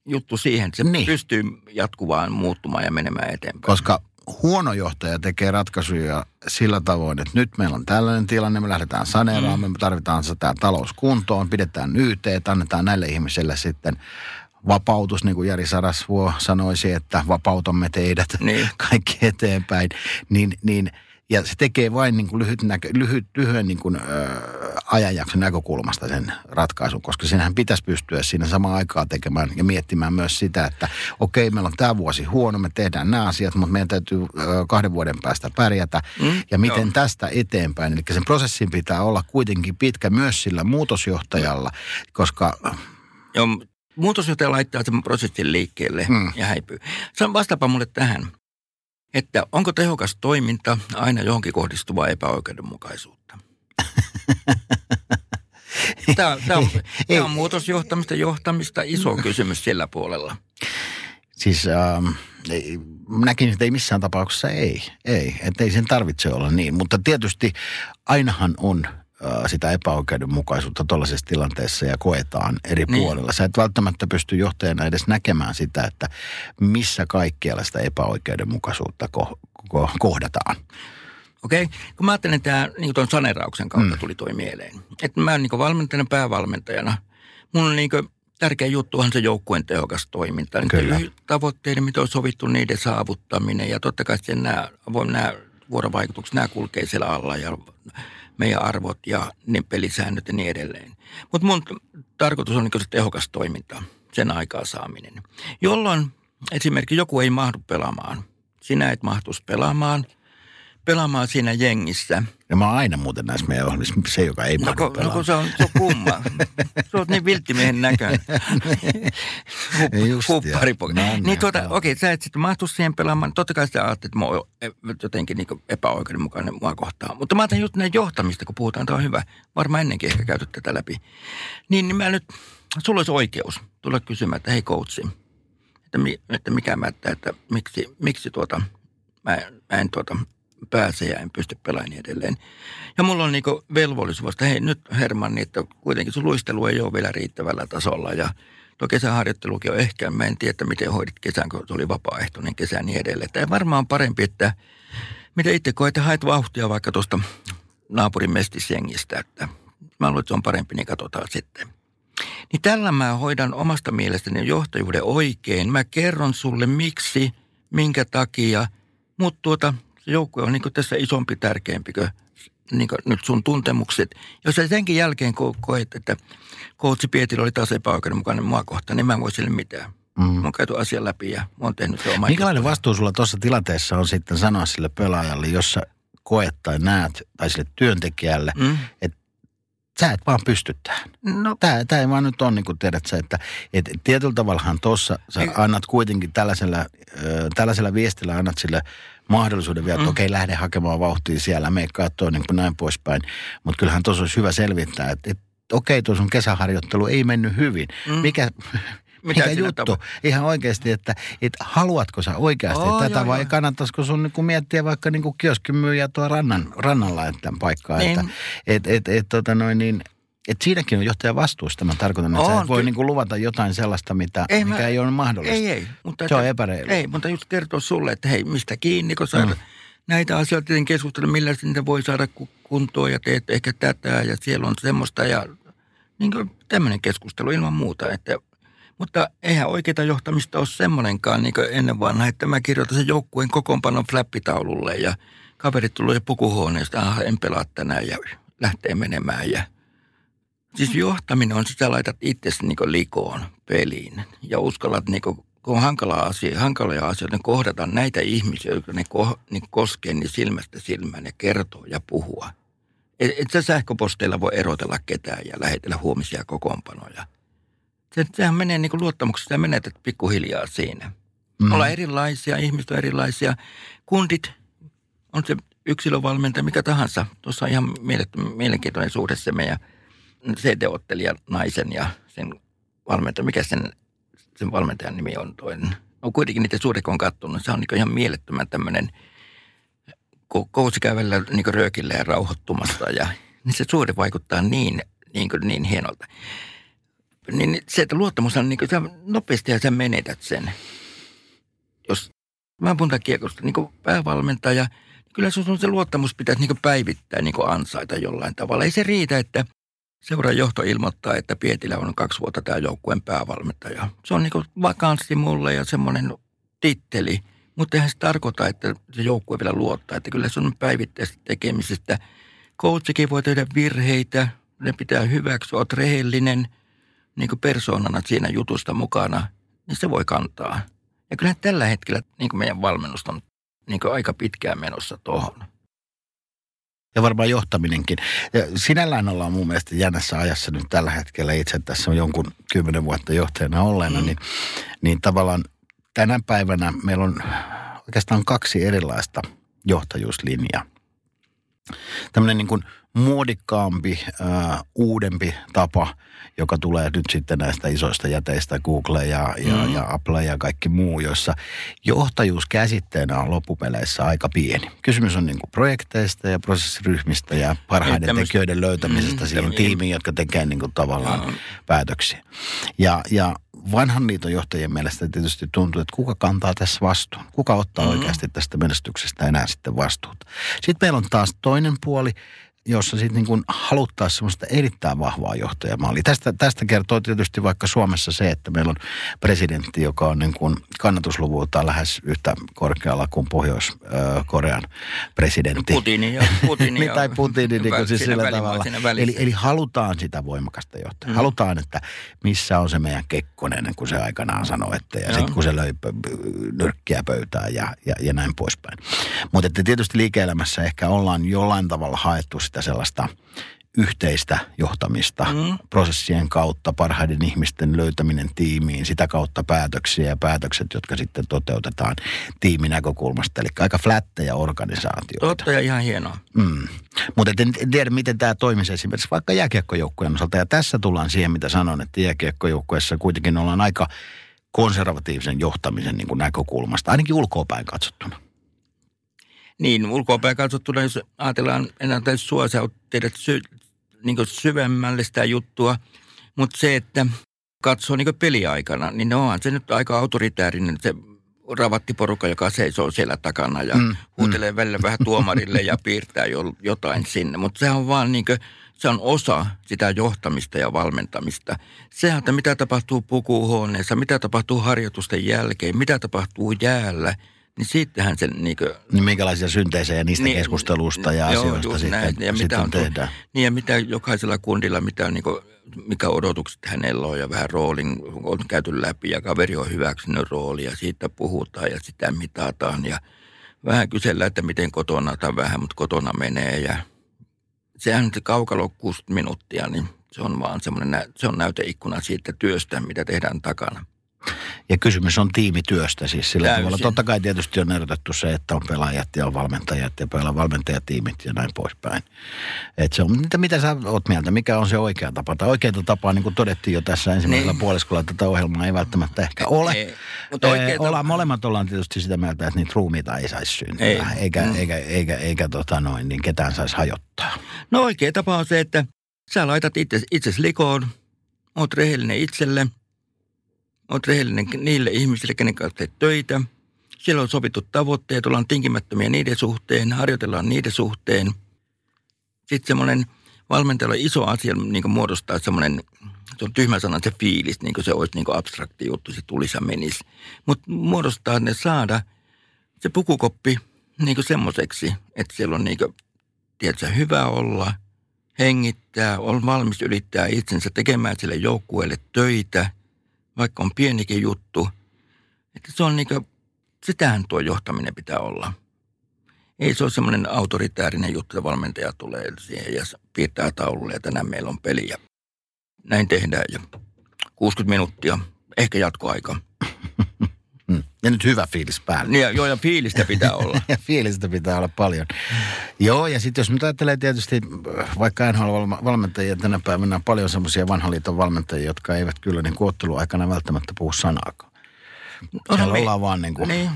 juttu siihen, että se niin. pystyy jatkuvaan muuttumaan ja menemään eteenpäin. Koska huono johtaja tekee ratkaisuja sillä tavoin, että nyt meillä on tällainen tilanne, me lähdetään saneeraamaan, mm. me tarvitaan sitä talouskuntoon, pidetään YT, annetaan näille ihmisille sitten vapautus, niin kuin Jari Sarasvuo sanoisi, että vapautamme teidät niin. <laughs> kaikki eteenpäin, niin, niin – ja se tekee vain niin kuin lyhyt näkö, lyhyt, lyhyen niin kuin, ö, ajanjakson näkökulmasta sen ratkaisun, koska sinähän pitäisi pystyä siinä samaan aikaan tekemään ja miettimään myös sitä, että okei, okay, meillä on tämä vuosi huono, me tehdään nämä asiat, mutta meidän täytyy ö, kahden vuoden päästä pärjätä. Mm, ja miten joo. tästä eteenpäin, eli sen prosessin pitää olla kuitenkin pitkä myös sillä muutosjohtajalla, koska... Joo, muutosjohtaja laittaa sen prosessin liikkeelle mm. ja häipyy. Vastaapa mulle tähän että onko tehokas toiminta aina johonkin kohdistuvaa epäoikeudenmukaisuutta? <laughs> Tämä, tämä, on, tämä on muutosjohtamista, johtamista, iso kysymys sillä puolella. Siis ähm, näkin, että ei missään tapauksessa ei. Ei, että ei sen tarvitse olla niin. Mutta tietysti ainahan on sitä epäoikeudenmukaisuutta tuollaisessa tilanteessa ja koetaan eri niin. puolilla. Sä et välttämättä pysty johtajana edes näkemään sitä, että missä kaikkialla sitä epäoikeudenmukaisuutta ko- ko- kohdataan. Okei, okay. kun mä ajattelen, että tämä niin tuon sanerauksen kautta mm. tuli toi mieleen. Että mä niin valmentajana, päävalmentajana, mun on niin tärkeä juttu on se joukkueen tehokas toiminta. Kyllä. Tavoitteiden, mitä on sovittu, niiden saavuttaminen ja totta kai nämä, nämä vuorovaikutukset, nämä kulkee siellä alla ja meidän arvot ja ne pelisäännöt ja niin edelleen. Mutta mun tarkoitus on niin se tehokas toiminta, sen aikaa saaminen. Jolloin esimerkiksi joku ei mahdu pelaamaan. Sinä et mahtuisi pelaamaan – pelaamaan siinä jengissä. Ja mä oon aina muuten näissä meidän ohjelmissa se, joka ei no, kun, no kun se on, se on kumma. se on niin vilttimiehen näköinen. Hupparipoika. <laughs> No, niin, niin tuota, okei, okay, sä et sitten mahtu siihen pelaamaan. Totta kai sä ajattelet, että mä oon jotenkin niin epäoikeudenmukainen mua kohtaan. Mutta mä ajattelen just näin johtamista, kun puhutaan, tämä on hyvä. Varmaan ennenkin ehkä käyty tätä läpi. Niin, niin mä nyt, sulla olisi oikeus tulla kysymään, että hei coachi, että, mi, että mikä mättää, että miksi, miksi tuota, mä, mä en tuota, pääse ja en pysty pelaamaan niin edelleen. Ja mulla on niinku velvollisuus, että hei nyt Herman, niin että kuitenkin sun luistelu ei ole vielä riittävällä tasolla ja tuo kesäharjoittelukin on ehkä, mä en tiedä, miten hoidit kesän, kun tuli vapaaehtoinen kesä niin edelleen. Tämä varmaan parempi, että mitä itse koet, että haet vauhtia vaikka tuosta naapurin mestisjengistä, että mä luulen, että se on parempi, niin katsotaan sitten. Niin tällä mä hoidan omasta mielestäni johtajuuden oikein. Mä kerron sulle miksi, minkä takia, mutta tuota, se joukkue on niin tässä isompi, tärkeämpi kuin, niin kuin nyt sun tuntemukset. Jos sä senkin jälkeen ko- koet, että koutsi Pietillä oli taas epäoikeudenmukainen mua kohtaan, niin mä en voi sille mitään. Mm. Mä oon käyty asian läpi ja mä oon tehnyt se oma Minkälainen vastuu sulla tuossa tilanteessa on sitten sanoa sille pelaajalle, jos sä koet tai näet, tai sille työntekijälle, mm. että sä et vaan pysty tähän. No. Tämä, tämä ei vaan nyt ole niin kuin tiedät sä, että, että tietyllä tavallahan tuossa sä ei. annat kuitenkin tällaisella, äh, tällaisella viestillä annat sille mahdollisuuden vielä, että mm. okei, okay, lähde hakemaan vauhtia siellä, me katsoa niin kuin näin poispäin. Mutta kyllähän tuossa olisi hyvä selvittää, että, että okei, okay, tuossa kesäharjoittelu ei mennyt hyvin. Mm. Mikä, mitä mikä juttu? Tapa? Ihan oikeasti, että, että haluatko sä oikeasti oh, tätä joo, vai joo. kannattaisiko sun niin miettiä vaikka niin kioskimyyjä tuo rannan, rannalla että paikkaa. Niin. Että, et, et, et, tota noin, niin, et siinäkin on johtajan vastuusta. Mä tarkoitan, että on, sä et voi niinku luvata jotain sellaista, mitä, ei, mikä mä, ei ole mahdollista. Ei, ei. Mutta se on epäreilu. Ei, mutta just kertoa sulle, että hei, mistä kiinni, kun sä mm. näitä asioita keskustella, millä niitä voi saada kuntoon ja teet ehkä tätä ja siellä on semmoista ja niin tämmöinen keskustelu ilman muuta, että mutta eihän oikeita johtamista ole semmoinenkaan niin ennen vanha, että mä kirjoitan sen joukkueen kokoonpanon flappitaululle ja kaverit tulee jo pukuhuoneesta, ah, en pelaa tänään ja lähtee menemään. Ja... Siis johtaminen on, sä laitat itsesi niin likoon peliin ja uskallat, niin kuin, kun on hankala asia, hankalia asioita, niin kohdata näitä ihmisiä, jotka ne ko, niin koskee niin silmästä silmään ja kertoo ja puhua. Et, et sä sähköposteilla voi erotella ketään ja lähetellä huomisia kokoonpanoja – se, sehän menee niin kuin luottamuksesta ja menetät pikkuhiljaa siinä. Mm. Olla erilaisia, ihmiset on erilaisia. Kundit, on se yksilövalmentaja, mikä tahansa. Tuossa on ihan mielenkiintoinen suhde se meidän CD-ottelija naisen ja sen valmentaja. Mikä sen, sen valmentajan nimi on toinen? No kuitenkin niitä suhde, kun on katsonut, se on niin ihan mielettömän tämmöinen kousi niin röökillä ja rauhoittumasta. Ja niin se suhde vaikuttaa niin, niin, kuin, niin hienolta niin se, että luottamus on niin kuin, sä nopeasti ja sä menetät sen. Jos mä puhutaan kiekosta, niin kuin päävalmentaja, niin kyllä sun se luottamus pitäisi niin päivittää, niin ansaita jollain tavalla. Ei se riitä, että seuraa johto ilmoittaa, että Pietilä on kaksi vuotta tämä joukkueen päävalmentaja. Se on niin vakanssi mulle ja semmoinen titteli. Mutta eihän se tarkoita, että se joukkue vielä luottaa. Että kyllä sun päivittäisestä tekemisestä coachikin voi tehdä virheitä, ne pitää hyväksyä, oot rehellinen – niin kuin persoonana siinä jutusta mukana, niin se voi kantaa. Ja kyllä tällä hetkellä niin kuin meidän valmennus on niin kuin aika pitkään menossa tuohon. Ja varmaan johtaminenkin. Ja sinällään ollaan mun mielestä jännässä ajassa nyt tällä hetkellä. Itse tässä on jonkun kymmenen vuotta johtajana olleena, mm. niin, niin tavallaan tänä päivänä meillä on oikeastaan kaksi erilaista johtajuuslinjaa. Tämmöinen niin kuin muodikkaampi, äh, uudempi tapa – joka tulee nyt sitten näistä isoista jäteistä, Google ja, ja, mm. ja Apple ja kaikki muu, joissa johtajuus käsitteenä on loppupeleissä aika pieni. Kysymys on niin kuin projekteista ja prosessiryhmistä ja parhaiden tämmöistä, tekijöiden löytämisestä mm, siihen tiimiin, jotka tekee niin kuin tavallaan mm. päätöksiä. Ja, ja vanhan liiton johtajien mielestä tietysti tuntuu, että kuka kantaa tässä vastuun? Kuka ottaa mm. oikeasti tästä menestyksestä enää sitten vastuuta? Sitten meillä on taas toinen puoli, jossa sitten niin kuin haluttaisiin semmoista erittäin vahvaa johtajamallia. Tästä, tästä kertoo tietysti vaikka Suomessa se, että meillä on presidentti, joka on niin kuin kannatusluvultaan lähes yhtä korkealla kuin Pohjois-Korean presidentti. Putini ja Putini. <laughs> niin, tai Putini niin kuin siis sillä tavalla. Eli, eli halutaan sitä voimakasta johtajaa. Mm. Halutaan, että missä on se meidän Kekkonen, kun se aikanaan sanoi, että ja sitten kun se löi nyrkkiä pöytään ja, ja, ja näin poispäin. Mutta tietysti liike-elämässä ehkä ollaan jollain tavalla haettu sitä sellaista yhteistä johtamista mm. prosessien kautta, parhaiden ihmisten löytäminen tiimiin, sitä kautta päätöksiä ja päätökset, jotka sitten toteutetaan tiiminäkökulmasta. Eli aika flättejä organisaatioita. Totta ja ihan hienoa. Mm. Mutta en, en tiedä, miten tämä toimisi esimerkiksi vaikka jääkiekkojoukkueen osalta. Ja tässä tullaan siihen, mitä sanon, että jääkiekkojoukkueessa kuitenkin ollaan aika konservatiivisen johtamisen niin kuin näkökulmasta, ainakin ulkoapäin katsottuna. Niin, ulkoapäin katsottuna, jos ajatellaan enää sua, sä tehdä sy, niin syvemmälle sitä juttua, mutta se, että katsoo niin peliaikana, niin no onhan se nyt aika autoritäärinen se ravattiporukka, joka seisoo siellä takana ja mm, huutelee mm. välillä vähän tuomarille ja piirtää jo, jotain sinne. Mutta se on vaan niin kuin, se on osa sitä johtamista ja valmentamista. Sehän, että mitä tapahtuu pukuhuoneessa, mitä tapahtuu harjoitusten jälkeen, mitä tapahtuu jäällä – niin sittenhän sen niin kuin, Niin minkälaisia synteisejä niistä niin, keskustelusta ja joo, asioista sitten, näin, ja sitten mitä on, tehdään. Niin ja mitä jokaisella kundilla, mitä on niin kuin, mikä odotukset hänellä on ja vähän roolin on käyty läpi ja kaveri on hyväksynyt roolia. Siitä puhutaan ja sitä mitataan ja vähän kysellään, että miten kotona tai vähän, mutta kotona menee ja sehän se kaukalo 60 minuuttia, niin se on vaan semmoinen, se on näyteikkuna siitä työstä, mitä tehdään takana. Ja kysymys on tiimityöstä siis sillä Täysin. tavalla. Totta kai tietysti on erotettu se, että on pelaajat ja on valmentajat ja pelaa valmentajatiimit ja näin poispäin. Et se on, mitä, mitä sä oot mieltä? Mikä on se oikea tapa? Tai oikeita tapaa, niin kuin todettiin jo tässä ensimmäisellä Niin. puoliskolla, tätä ohjelmaa ei välttämättä ehkä ole. Ei, mutta ollaan, molemmat ollaan tietysti sitä mieltä, että niitä ruumiita ei saisi syntyä. Ei. Eikä, Mm. eikä, eikä, eikä tota noin, niin ketään saisi hajottaa. No oikea tapa on se, että sä laitat itse, itses likoon, oot rehellinen itselle, oot rehellinen niille ihmisille, kenen kanssa teet töitä. Siellä on sovittu tavoitteet, ollaan tinkimättömiä niiden suhteen, harjoitellaan niiden suhteen. Sitten semmoinen valmentajalla iso asia niin muodostaa semmoinen, se on tyhmä sana se fiilis, niin kuin se olisi niin kuin abstrakti juttu, se tulisi ja menisi. Mutta muodostaa ne saada se pukukoppi niin kuin semmoiseksi, että siellä on niin kuin, tiedätkö, hyvä olla, hengittää, on valmis ylittää itsensä tekemään sille joukkueelle töitä, vaikka on pienikin juttu. Että se on niin kuin, sitähän tuo johtaminen pitää olla. Ei se ole semmoinen autoritäärinen juttu, että valmentaja tulee siihen ja piirtää taululle ja tänään meillä on peli ja näin tehdään ja 60 minuuttia, ehkä jatkoaika. Ja nyt hyvä fiilis päällä. Ja, joo, ja fiilistä pitää olla. <laughs> Ja fiilistä pitää olla paljon. Joo, ja sitten jos nyt ajattelee tietysti, vaikka NHL-valmentajia tänä päivänä on paljon semmoisia vanhan liiton valmentajia, jotka eivät kyllä niin otteluaikana välttämättä puhu sanaakaan. Siellä me- ollaan vaan niin kuin, Niin.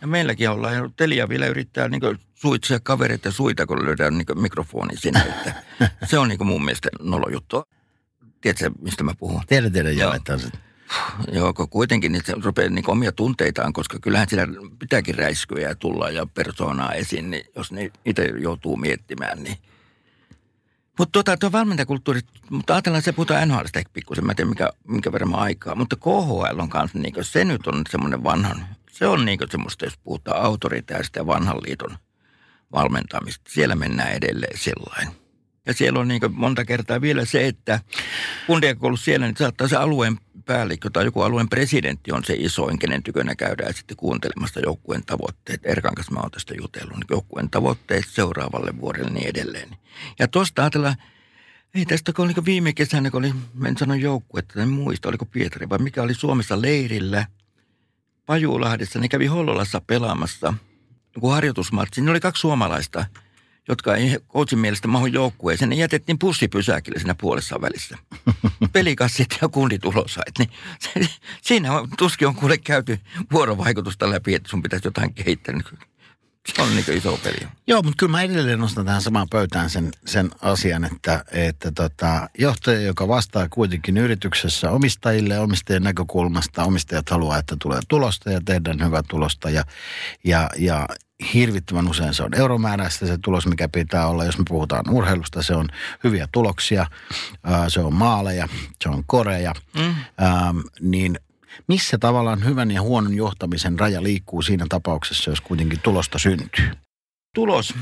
Ja meilläkin ollaan. Ja Telia vielä yrittää niin suitsia kavereita suita, kun löydään niin mikrofoni sinne. Että <laughs> se on niin mun mielestä nolo juttu. Tiedätkö, mistä mä puhun? tiedä, tiedä, joo, Joo. että on Joo, kun kuitenkin se rupeaa niin omia tunteitaan, koska kyllähän siinä pitääkin räiskyä ja tulla ja persoonaa esiin, niin jos ne itse joutuu miettimään, niin mutta tota, tuo valmentajakulttuuri, mutta ajatellaan, se puhutaan NHLista ehkä pikkusen, mä en tiedä mikä, minkä verran aikaa, mutta KHL on kanssa, niin se nyt on semmoinen vanhan, se on niin semmoista, jos puhutaan autoritääristä ja vanhan liiton valmentamista, siellä mennään edelleen sellainen. Ja siellä on niin monta kertaa vielä se, että kun siellä, niin saattaa se alueen päällikkö tai joku alueen presidentti on se isoin, kenen tykönä käydään sitten kuuntelemassa joukkueen tavoitteet. Erkan kanssa mä oon tästä jutellut, niin joukkueen tavoitteet seuraavalle vuodelle niin edelleen. Ja tuosta ajatellaan, ei tästä kun oliko viime kesänä, kun oli, en sano joukkuetta, en muista, oliko Pietari vai mikä oli Suomessa leirillä Pajulahdessa, ne kävi Hollolassa pelaamassa joku harjoitusmatsi. Ne oli kaksi suomalaista, jotka ei coachin mielestä mahu joukkueeseen. Ne jätettiin pussipysäkille siinä puolessa välissä. <laughs> Pelikassit ja kundit ulosait. Niin se, siinä on, tuskin on kuule käyty vuorovaikutusta läpi, että sun pitäisi jotain kehittää. Se on niin iso peli. Joo, mutta kyllä mä edelleen nostan tähän samaan pöytään sen, sen asian, että, että tota, johtaja, joka vastaa kuitenkin yrityksessä omistajille omistajien näkökulmasta, omistajat haluaa, että tulee tulosta ja tehdään hyvää tulosta ja, ja, ja hirvittävän usein se on euromääräistä se tulos, mikä pitää olla. Jos me puhutaan urheilusta, se on hyviä tuloksia, se on maaleja, se on koreja, mm. ää, niin missä tavallaan hyvän ja huonon johtamisen raja liikkuu siinä tapauksessa, jos kuitenkin tulosta syntyy? Tulos,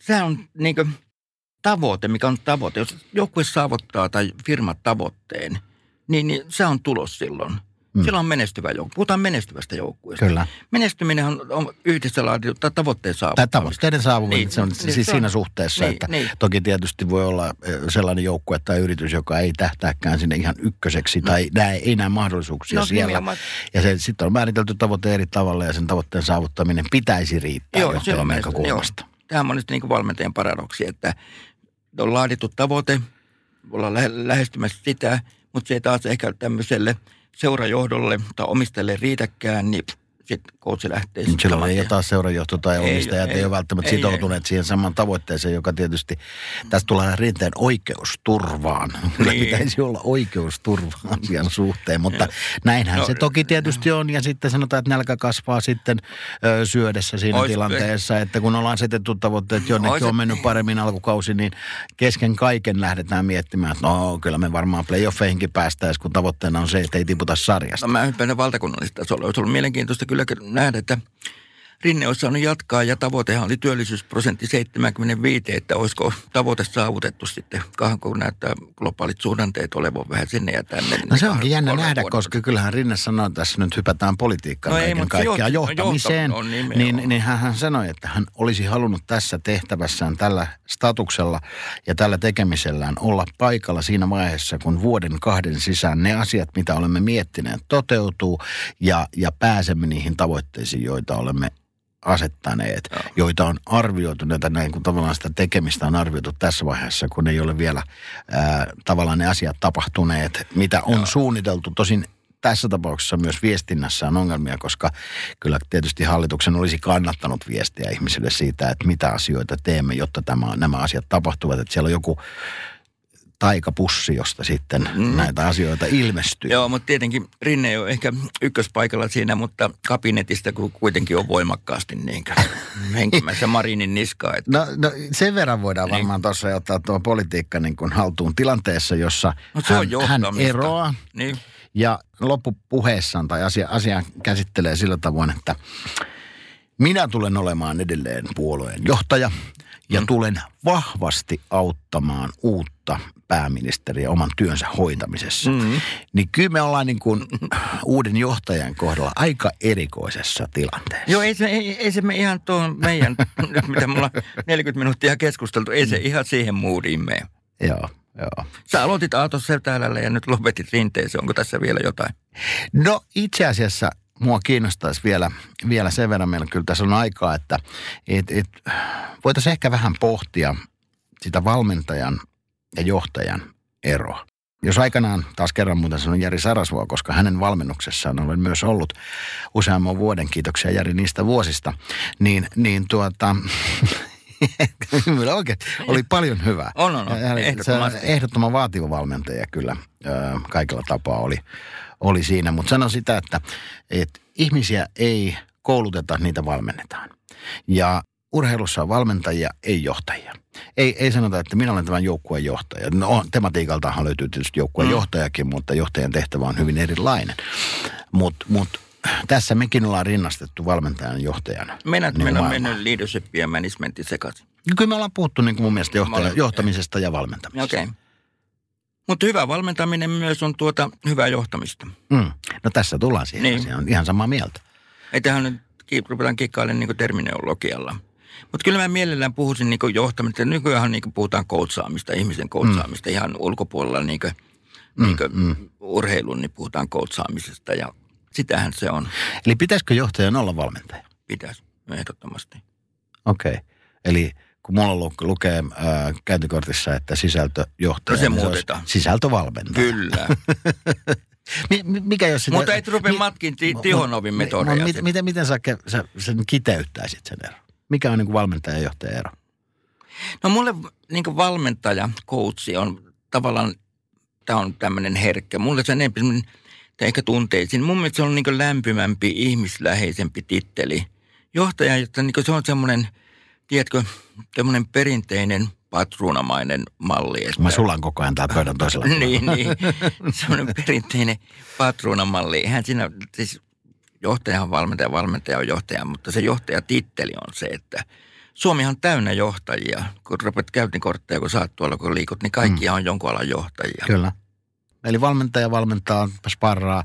se on niin tavoite, mikä on tavoite. Jos joukkue saavuttaa tai firma tavoitteen, niin, niin se on tulos silloin. Mm. Silloin on menestyvä joukkue. Puhutaan menestyvästä joukkueesta. Kyllä. Menestyminen on, on yhdessä laadittu tai tavoitteen Tai saavuttamista. tavoitteiden saavuttaminen, Niin, se on niin, siis se on- siinä suhteessa, niin, että niin. toki tietysti voi olla eh, sellainen joukkue tai yritys, joka ei tähtääkään sinne ihan ykköseksi tai näe, ei näe mahdollisuuksia No, siellä. nimenomaan. Ja se sitten on määritelty tavoite eri tavalla ja sen tavoitteen saavuttaminen pitäisi riittää Joo, johtajan näkökulmasta. Joo. Tämä on monesti niin valmentajan paradoksi, että on laadittu tavoite, ollaan lähe, lähestymässä sitä, mutta se ei taas ehkä tämmöiselle seurajohdolle tai omistajalle riitäkään, niin sitten coachi lähtee. Niin Silloin saman ei taas seurajohto tai Ei, omistajat ei, ei, ole välttämättä ei, sitoutuneet siihen samaan tavoitteeseen, joka tietysti, tästä tulee rinteen oikeusturvaan. <laughs> Kyllä Niin. pitäisi olla oikeusturva asian suhteen, mutta näinhän No, se toki tietysti on. Ja sitten sanotaan, että nälkä kasvaa sitten ö, syödessä siinä Ois- tilanteessa, että kun ollaan asetettu tavoitteet, jonnekin Ois- on mennyt paremmin alkukausi, niin kesken kaiken lähdetään miettimään, että no kyllä me varmaan playoffeihinkin päästäisiin, kun tavoitteena on se, että ei tiputa sarjasta. No mä hyppään valtakunnallista tasolla. Olisi ollut mielenkiintoista kyllä nähdä, että Rinne olisi saanut jatkaa ja tavoitehan oli työllisyysprosentti 75, että olisiko tavoite saavutettu sitten, kun näyttää globaalit suhdanteet olevan vähän sinne ja tänne. No se onkin jännä nähdä, koska kyllähän Rinne sanoi, että tässä nyt hypätään politiikkaan no kaiken kaikkiaan johtamiseen. On niin, niin hän, hän sanoi, että hän olisi halunnut tässä tehtävässään tällä statuksella ja tällä tekemisellään olla paikalla siinä vaiheessa, kun vuoden kahden sisään ne asiat, mitä olemme miettineet, toteutuu ja, ja pääsemme niihin tavoitteisiin, joita olemme asettaneet, Joo. joita on arvioitu, näitä näin kuin tavallaan sitä tekemistä on arvioitu tässä vaiheessa, kun ei ole vielä ää, tavallaan ne asiat tapahtuneet, mitä on Joo. suunniteltu. Tosin tässä tapauksessa myös viestinnässä on ongelmia, koska kyllä tietysti hallituksen olisi kannattanut viestiä ihmisille siitä, että mitä asioita teemme, jotta tämä, nämä asiat tapahtuvat. Että siellä on joku taikapussi, josta sitten mm. näitä asioita ilmestyy. Joo, mutta tietenkin Rinne ei ole ehkä ykköspaikalla siinä, mutta kabinetista kuitenkin on voimakkaasti niin <laughs> henkimässä Marinin niskaa. Että... No, no, sen verran voidaan niin. varmaan tuossa ottaa tuo politiikka niin kuin haltuun tilanteessa, jossa no, se hän, on hän eroaa. Niin. Ja loppupuheessaan tai asia, asian käsittelee sillä tavoin, että minä tulen olemaan edelleen puolueen johtaja ja mm. tulen vahvasti auttamaan uutta pääministeriä oman työnsä hoitamisessa. Mm. Niin kyllä me ollaan niin kuin uuden johtajan kohdalla aika erikoisessa tilanteessa. Joo, ei se, ei, ei se me ihan tuon meidän, <laughs> mitä mulla 40 minuuttia keskusteltu, ei se mm. ihan siihen moodiin mene. Joo. Joo. Sä aloitit Aatos Seltäälällä ja nyt lopetit rinteeseen. Onko tässä vielä jotain? No itse asiassa mua kiinnostaisi vielä, vielä sen verran, meillä kyllä tässä on aikaa, että et, et, voitaisiin ehkä vähän pohtia sitä valmentajan ja johtajan eroa. Jos aikanaan, taas kerran muuten sanon Jari Sarasvoa, koska hänen valmennuksessaan olen myös ollut useamman vuoden, kiitoksia Jari niistä vuosista, niin, niin tuota, <laughs> oikein, oli paljon hyvää. On, on, on. Ehdottomasti. Ehdottoman vaativa valmentaja kyllä kaikilla tapaa oli, oli siinä. Mutta sanon sitä, että, että ihmisiä ei kouluteta, niitä valmennetaan. Ja urheilussa on valmentajia, ei johtajia. Ei, ei sanota, että minä olen tämän joukkueen johtaja. No, tematiikaltahan löytyy tietysti joukkueen mm. johtajakin, mutta johtajan tehtävä on hyvin erilainen. Mutta mut, tässä mekin ollaan rinnastettu valmentajan johtajana. Meidän, niin meillä on mennyt leadership ja managementin sekaisin. Kyllä me ollaan puhuttu niin kuin mun mielestä johtaja, johtamisesta ja valmentamisesta. Okei. Okay. Mutta hyvä valmentaminen myös on tuota hyvää johtamista. Mm. No tässä tullaan siihen. Niin. Se on ihan samaa mieltä. Ei tähän nyt ruvetaan kikkailemaan niin terminologialla. Mutta kyllä mä mielellään puhuisin niin johtamista. Nykyään niin puhutaan koutsaamista, ihmisen koutsaamista mm. ihan ulkopuolella niin kuin, mm. niin kuin mm. urheilun, niin puhutaan koutsaamisesta ja sitähän se on. Eli pitäisikö johtajan olla valmentaja? Pitäisi, ehdottomasti. Okei, okay. eli kun mulla lukee äh, käyntikortissa, että sisältöjohtaja, no se niin. Se sisältövalmentaja. Kyllä. <laughs> Mikä jos sitä, Mutta et rupea mi, matkin ti, Tihonovin metodeja. No, mit, miten, miten sä, sä sen kiteyttäisit sen eron? Mikä on niin valmentaja ja johtaja ero? No mulle niin valmentaja, coachi on tavallaan, tämä on tämmöinen herkkä. Mulle se on enemmän ehkä tunteisiin. Mun mielestä se on niin lämpimämpi, ihmisläheisempi titteli. Johtaja, jotta niin se on semmoinen, tiedätkö, semmoinen perinteinen patruunamainen malli. Mä sulan koko ajan tää pöydän toisella <laughs> Niin, niin. Semmoinen perinteinen patruunamalli. Hän siinä, siis johtaja on valmentaja, valmentaja on johtaja, mutta se johtajatitteli on se, että Suomihan on täynnä johtajia. Kun rupeat käytinkortteja, kun saat tuolla, kun liikut, niin kaikki mm. on jonkun alan johtajia. Kyllä. Eli valmentaja valmentaa, sparraa,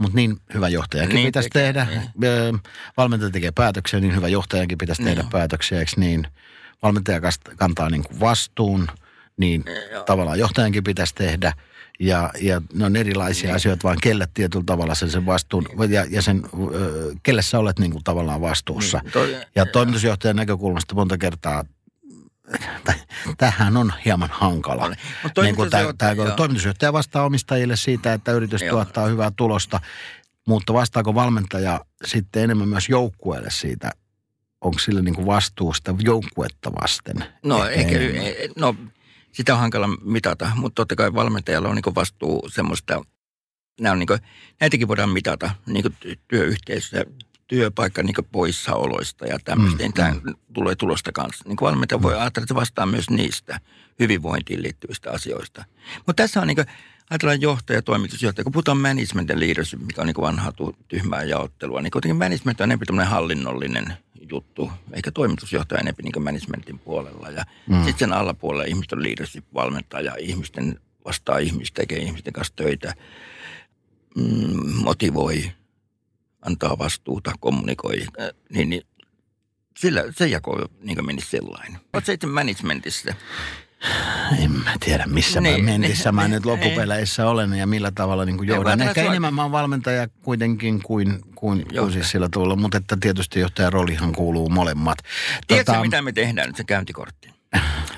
mutta niin hyvä johtajakin niin pitäisi tekee, tehdä. Niin. Valmentaja tekee päätöksiä, niin hyvä johtajankin pitäisi niin. tehdä päätöksiä, eikö niin? Valmentaja kantaa niin kuin vastuun, niin Joo. tavallaan johtajankin pitäisi tehdä – ja, ja ne on erilaisia niin. asioita, vaan kelle tietyllä tavalla sen, sen vastuun, ja, ja sen, kelle sä olet niin kuin tavallaan vastuussa. Niin, toi, ja toimitusjohtajan näkökulmasta monta kertaa tähän on hieman hankala. Niin kuin tämä, tämä, toimitusjohtaja vastaa omistajille siitä, että yritys joo. tuottaa hyvää tulosta, mutta vastaako valmentaja sitten enemmän myös joukkueelle siitä, onko sillä niin kuin vastuu sitä joukkuetta vasten? No, ehkä, no sitä on hankala mitata, mutta totta kai valmentajalla on niin vastuu semmoista, nämä on niin kuin, näitäkin voidaan mitata niin työyhteisössä, työpaikka niin poissaoloista ja tämmöistä. Mm, Tämä mm. tulee tulosta kanssa. Niin valmentaja voi ajatella, että se vastaa myös niistä hyvinvointiin liittyvistä asioista. Mutta tässä on niin kuin, ajatellaan johtaja, toimitusjohtaja, kun puhutaan management ja leadership, mikä on niin vanhaa tyhmää jaottelua, niin kuitenkin management on enemmän tämmöinen hallinnollinen juttu, eikä toimitusjohtaja enemmän niin managementin puolella. Ja mm. sitten sen alapuolella ihmiset on leadership-valmentaja, ihmisten vastaa ihmistä, tekee ihmisten kanssa töitä, mm, motivoi, antaa vastuuta, kommunikoi, äh, niin, niin sillä se jako niin menisi sellainen. Oletko itse managementissa? En mä tiedä, missä niin, mä mentissä niin, mä nyt loppupeleissä niin. olen ja millä tavalla niin johdan. Ehkä sua... enemmän mä oon valmentaja kuitenkin kuin, kuin, kuin siis sillä tuolla, mutta että tietysti johtajan roolihan kuuluu molemmat. Tiedätkö, tota... mitä me tehdään nyt se käyntikortti?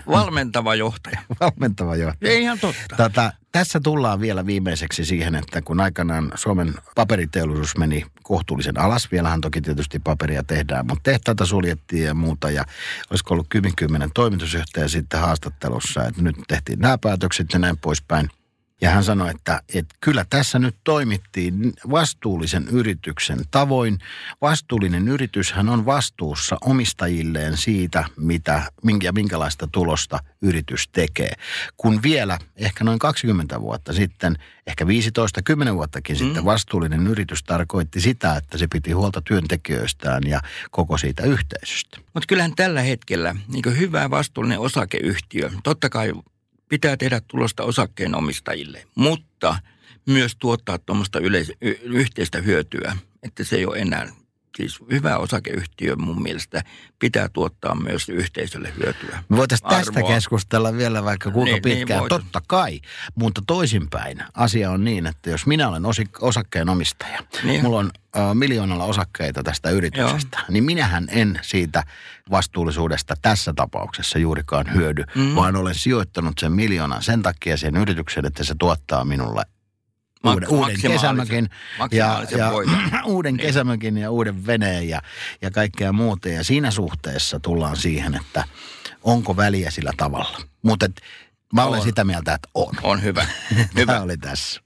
Valmentava johtaja. <laughs> Valmentava johtaja. Ei ihan totta. Tota, tässä tullaan vielä viimeiseksi siihen, että kun aikanaan Suomen paperiteollisuus meni kohtuullisen alas, vielähän toki tietysti paperia tehdään, mutta tehtaita suljettiin ja muuta ja olisiko ollut kymmenkymmenen toimitusjohtaja sitten haastattelussa, että nyt tehtiin nämä päätökset ja näin poispäin. Ja hän sanoi, että, että kyllä tässä nyt toimittiin vastuullisen yrityksen tavoin. Vastuullinen yrityshän on vastuussa omistajilleen siitä, mitä, minkä, minkälaista tulosta yritys tekee. Kun vielä ehkä noin 20 vuotta sitten, ehkä 15-10 vuottakin mm. sitten vastuullinen yritys tarkoitti sitä, että se piti huolta työntekijöistään ja koko siitä yhteisöstä. Mutta kyllähän tällä hetkellä niin hyvä vastuullinen osakeyhtiö, totta kai pitää tehdä tulosta osakkeenomistajille, mutta myös tuottaa tuommoista yleis- yhteistä hyötyä, että se ei ole enää siis hyvä osakeyhtiö mun mielestä pitää tuottaa myös yhteisölle hyötyä. Me voitaisiin tästä keskustella vielä vaikka kuinka niin, niin pitkään. Niin Totta kai, mutta toisinpäin asia on niin, että jos minä olen osi- osakkeenomistaja, niin. mulla on äh, miljoonalla osakkeita tästä yrityksestä, Joo. niin minähän en siitä vastuullisuudesta tässä tapauksessa juurikaan hyödy, mm. vaan olen sijoittanut sen miljoonan sen takia sen yrityksen, että se tuottaa minulle uuden, uuden kesämökin, ja, ja <clears throat> uuden niin. kesämökin ja uuden veneen ja, ja kaikkea muuta. Ja siinä suhteessa tullaan siihen, että onko väliä sillä tavalla. Mutta mä olen on. sitä mieltä, että on. On hyvä. <laughs> hyvä. Tämä oli tässä.